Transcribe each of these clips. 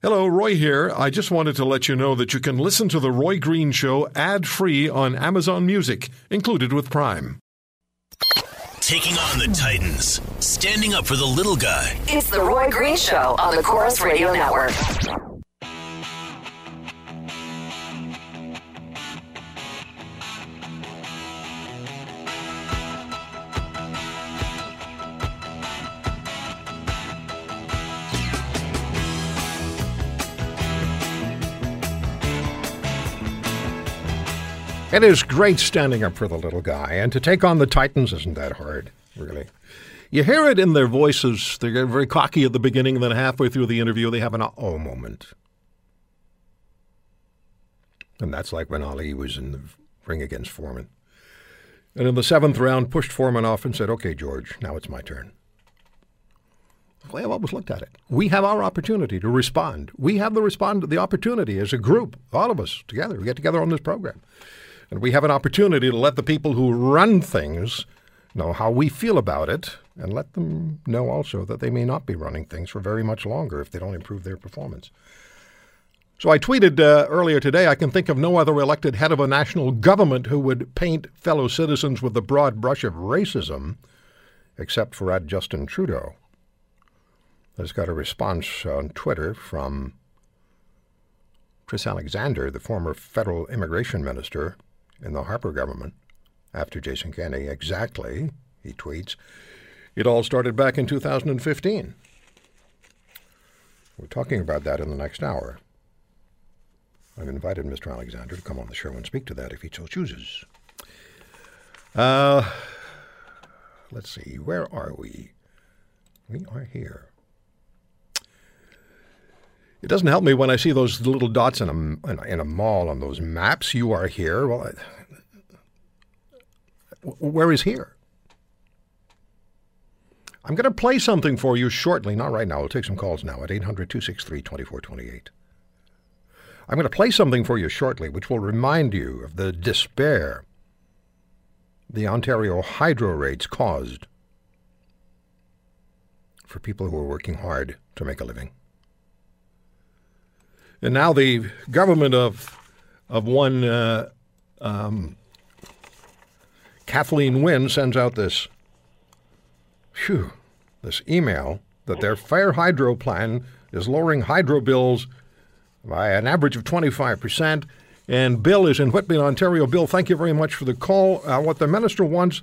Hello, Roy here. I just wanted to let you know that you can listen to The Roy Green Show ad free on Amazon Music, included with Prime. Taking on the Titans, standing up for the little guy. It's the Roy Green Show on the Corus Radio Network. It is great standing up for the little guy, and to take on the Titans isn't that hard, really. You hear it in their voices. They get very cocky at the beginning, and then halfway through the interview, they have an oh moment. And that's like when Ali was in the ring against Foreman. And in the seventh round, pushed Foreman off and said, Okay, George, now it's my turn. Way I've always looked at it. We have our opportunity to respond. We have the respond the opportunity as a group, all of us together. We get together on this program. And we have an opportunity to let the people who run things know how we feel about it and let them know also that they may not be running things for very much longer if they don't improve their performance. So I tweeted uh, earlier today I can think of no other elected head of a national government who would paint fellow citizens with the broad brush of racism, except for at Justin Trudeau. Just got a response on Twitter from Chris Alexander, the former federal immigration minister, in the Harper government after Jason Kenney. Exactly, he tweets. It all started back in 2015. We're talking about that in the next hour. I've invited Mr. Alexander to come on the show and speak to that if he so chooses. Uh, let's see, where are we? We are here. It doesn't help me when I see those little dots in a, in a, mall on those maps. You are here. Well, I, where is here? I'm going to play something for you shortly, not right now. We'll take some calls now at 800 263 2428. I'm going to play something for you shortly, which will remind you of the despair the Ontario hydro rates caused for people who are working hard to make a living. And now the government of of one uh, um, Kathleen Wynne sends out this whew, this email that their Fair Hydro plan is lowering hydro bills by an average of 25 percent. And Bill is in Whitby, Ontario. Bill, thank you very much for the call. Uh, what the minister wants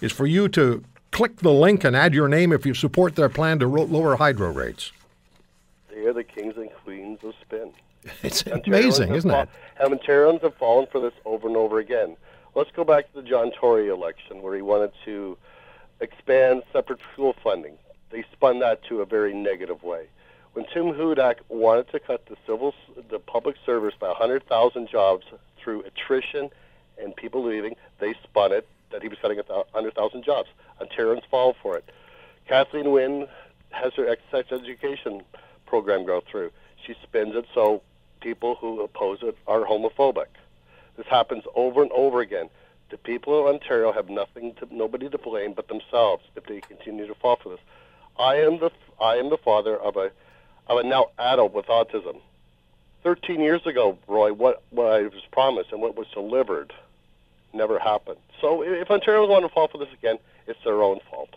is for you to click the link and add your name if you support their plan to ro- lower hydro rates. They are the kings and queens of spin. It's amazing, isn't it? Ontarians have fallen for this over and over again. Let's go back to the John Tory election where he wanted to expand separate fuel funding. They spun that to a very negative way. When Tim Hudak wanted to cut the civil, the public service by 100,000 jobs through attrition and people leaving, they spun it that he was cutting 100,000 jobs. Ontarians fall for it. Kathleen Wynne has her sex education program go through. She spins it so people who oppose it are homophobic. This happens over and over again. The people of Ontario have nothing to nobody to blame but themselves if they continue to fall for this. I am the I am the father of a of a now adult with autism. Thirteen years ago, Roy, what what I was promised and what was delivered never happened. So if Ontarians want to fall for this again, it's their own fault.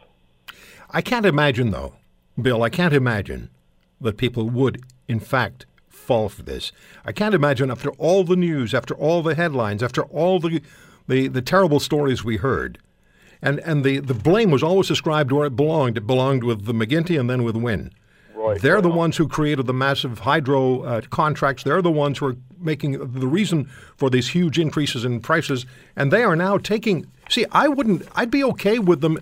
I can't imagine though, Bill, I can't imagine that people would in fact fall for this. I can't imagine after all the news, after all the headlines, after all the the, the terrible stories we heard. And and the, the blame was always ascribed where it belonged. It belonged with the McGuinty and then with Wynne. Right. They're the ones who created the massive hydro uh, contracts. They're the ones who are making the reason for these huge increases in prices. And they are now taking. See, I wouldn't. I'd be okay with them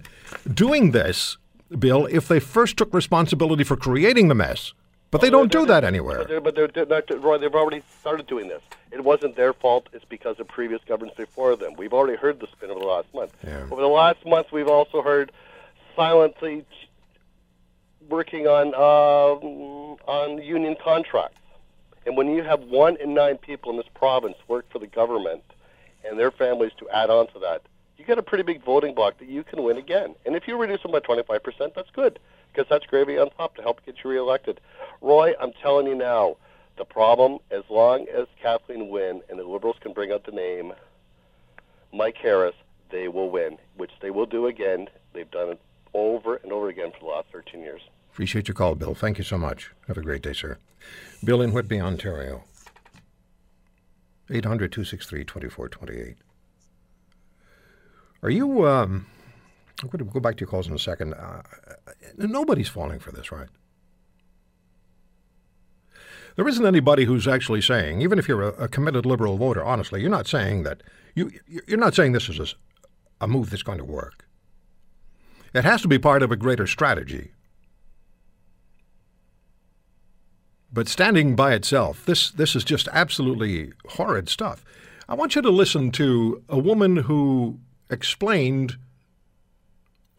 doing this, Bill, if they first took responsibility for creating the mess. But they don't do that anywhere. But they're, but they're, they're not, Roy, they've already started doing this. It wasn't their fault. It's because of previous governments before them. We've already heard the spin over the last month. Yeah. Over the last month, we've also heard silently working on uh, on union contracts. And when you have one in nine people in this province work for the government and their families to add on to that, you get a pretty big voting block that you can win again. And if you reduce them by 25%, that's good because that's gravy on top to help get you reelected. Roy, I'm telling you now, the problem, as long as Kathleen Wynne and the Liberals can bring out the name Mike Harris, they will win, which they will do again. They've done it over and over again for the last 13 years. Appreciate your call, Bill. Thank you so much. Have a great day, sir. Bill in Whitby, Ontario. 800 263 2428. Are you, um, I'm going to go back to your calls in a second. Uh, nobody's falling for this, right? There isn't anybody who's actually saying, even if you're a, a committed liberal voter, honestly, you're not saying that, you, you're not saying this is a, a move that's going to work. It has to be part of a greater strategy. But standing by itself, this, this is just absolutely horrid stuff. I want you to listen to a woman who explained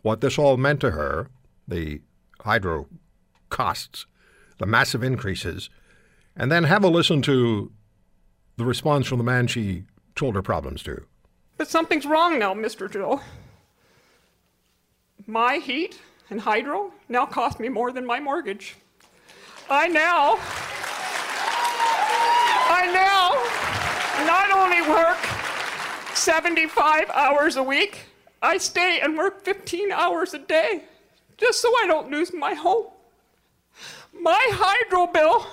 what this all meant to her the hydro costs, the massive increases, and then have a listen to the response from the man she told her problems to. But something's wrong now, Mr. Joe. My heat and hydro now cost me more than my mortgage. I now, I now not only work 75 hours a week, I stay and work 15 hours a day just so I don't lose my home. My hydro bill,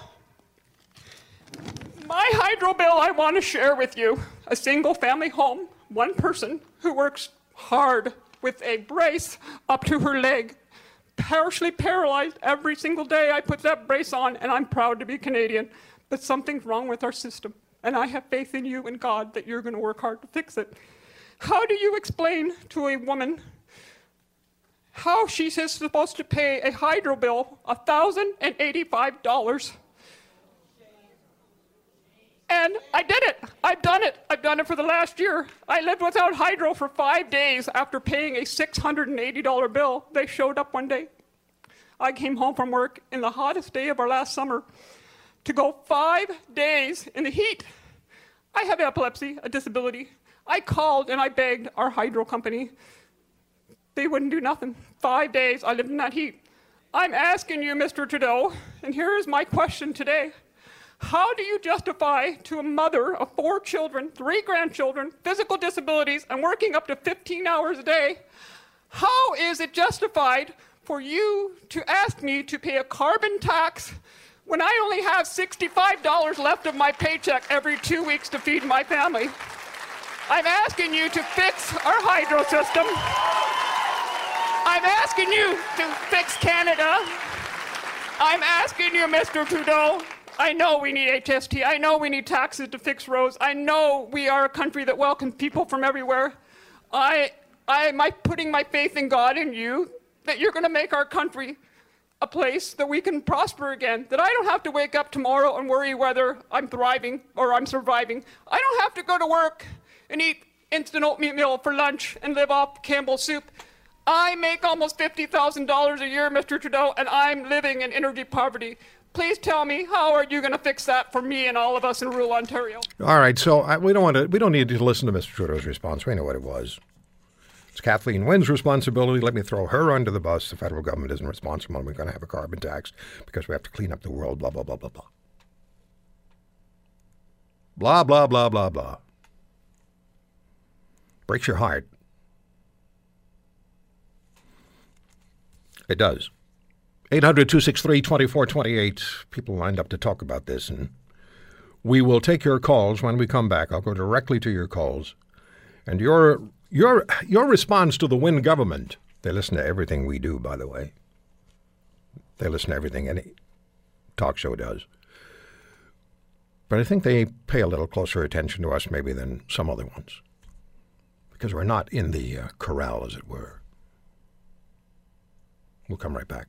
my hydro bill I want to share with you. A single family home, one person who works hard with a brace up to her leg partially paralyzed every single day I put that brace on, and I'm proud to be Canadian. But something's wrong with our system, and I have faith in you and God that you're going to work hard to fix it. How do you explain to a woman how she's supposed to pay a hydro bill $1,085? And I did it. I've done it. I've done it for the last year. I lived without hydro for five days after paying a $680 bill. They showed up one day. I came home from work in the hottest day of our last summer to go five days in the heat. I have epilepsy, a disability. I called and I begged our hydro company. They wouldn't do nothing. Five days I lived in that heat. I'm asking you, Mr. Trudeau, and here is my question today. How do you justify to a mother of four children, three grandchildren, physical disabilities, and working up to 15 hours a day? How is it justified for you to ask me to pay a carbon tax when I only have $65 left of my paycheck every two weeks to feed my family? I'm asking you to fix our hydro system. I'm asking you to fix Canada. I'm asking you, Mr. Trudeau, I know we need HST. I know we need taxes to fix roads. I know we are a country that welcomes people from everywhere. I, I am I putting my faith in God and you that you're going to make our country a place that we can prosper again. That I don't have to wake up tomorrow and worry whether I'm thriving or I'm surviving. I don't have to go to work and eat instant oatmeal for lunch and live off Campbell's soup. I make almost $50,000 a year, Mr. Trudeau, and I'm living in energy poverty. Please tell me how are you going to fix that for me and all of us in rural Ontario? All right, so I, we don't want to. We don't need to listen to Mr. Trudeau's response. We know what it was. It's Kathleen Wynne's responsibility. Let me throw her under the bus. The federal government isn't responsible. We're going to have a carbon tax because we have to clean up the world. Blah blah blah blah blah. Blah blah blah blah blah. Breaks your heart. It does. 800 263 2428. People lined up to talk about this, and we will take your calls when we come back. I'll go directly to your calls. And your, your, your response to the Wynne government, they listen to everything we do, by the way. They listen to everything any talk show does. But I think they pay a little closer attention to us, maybe, than some other ones. Because we're not in the uh, corral, as it were. We'll come right back.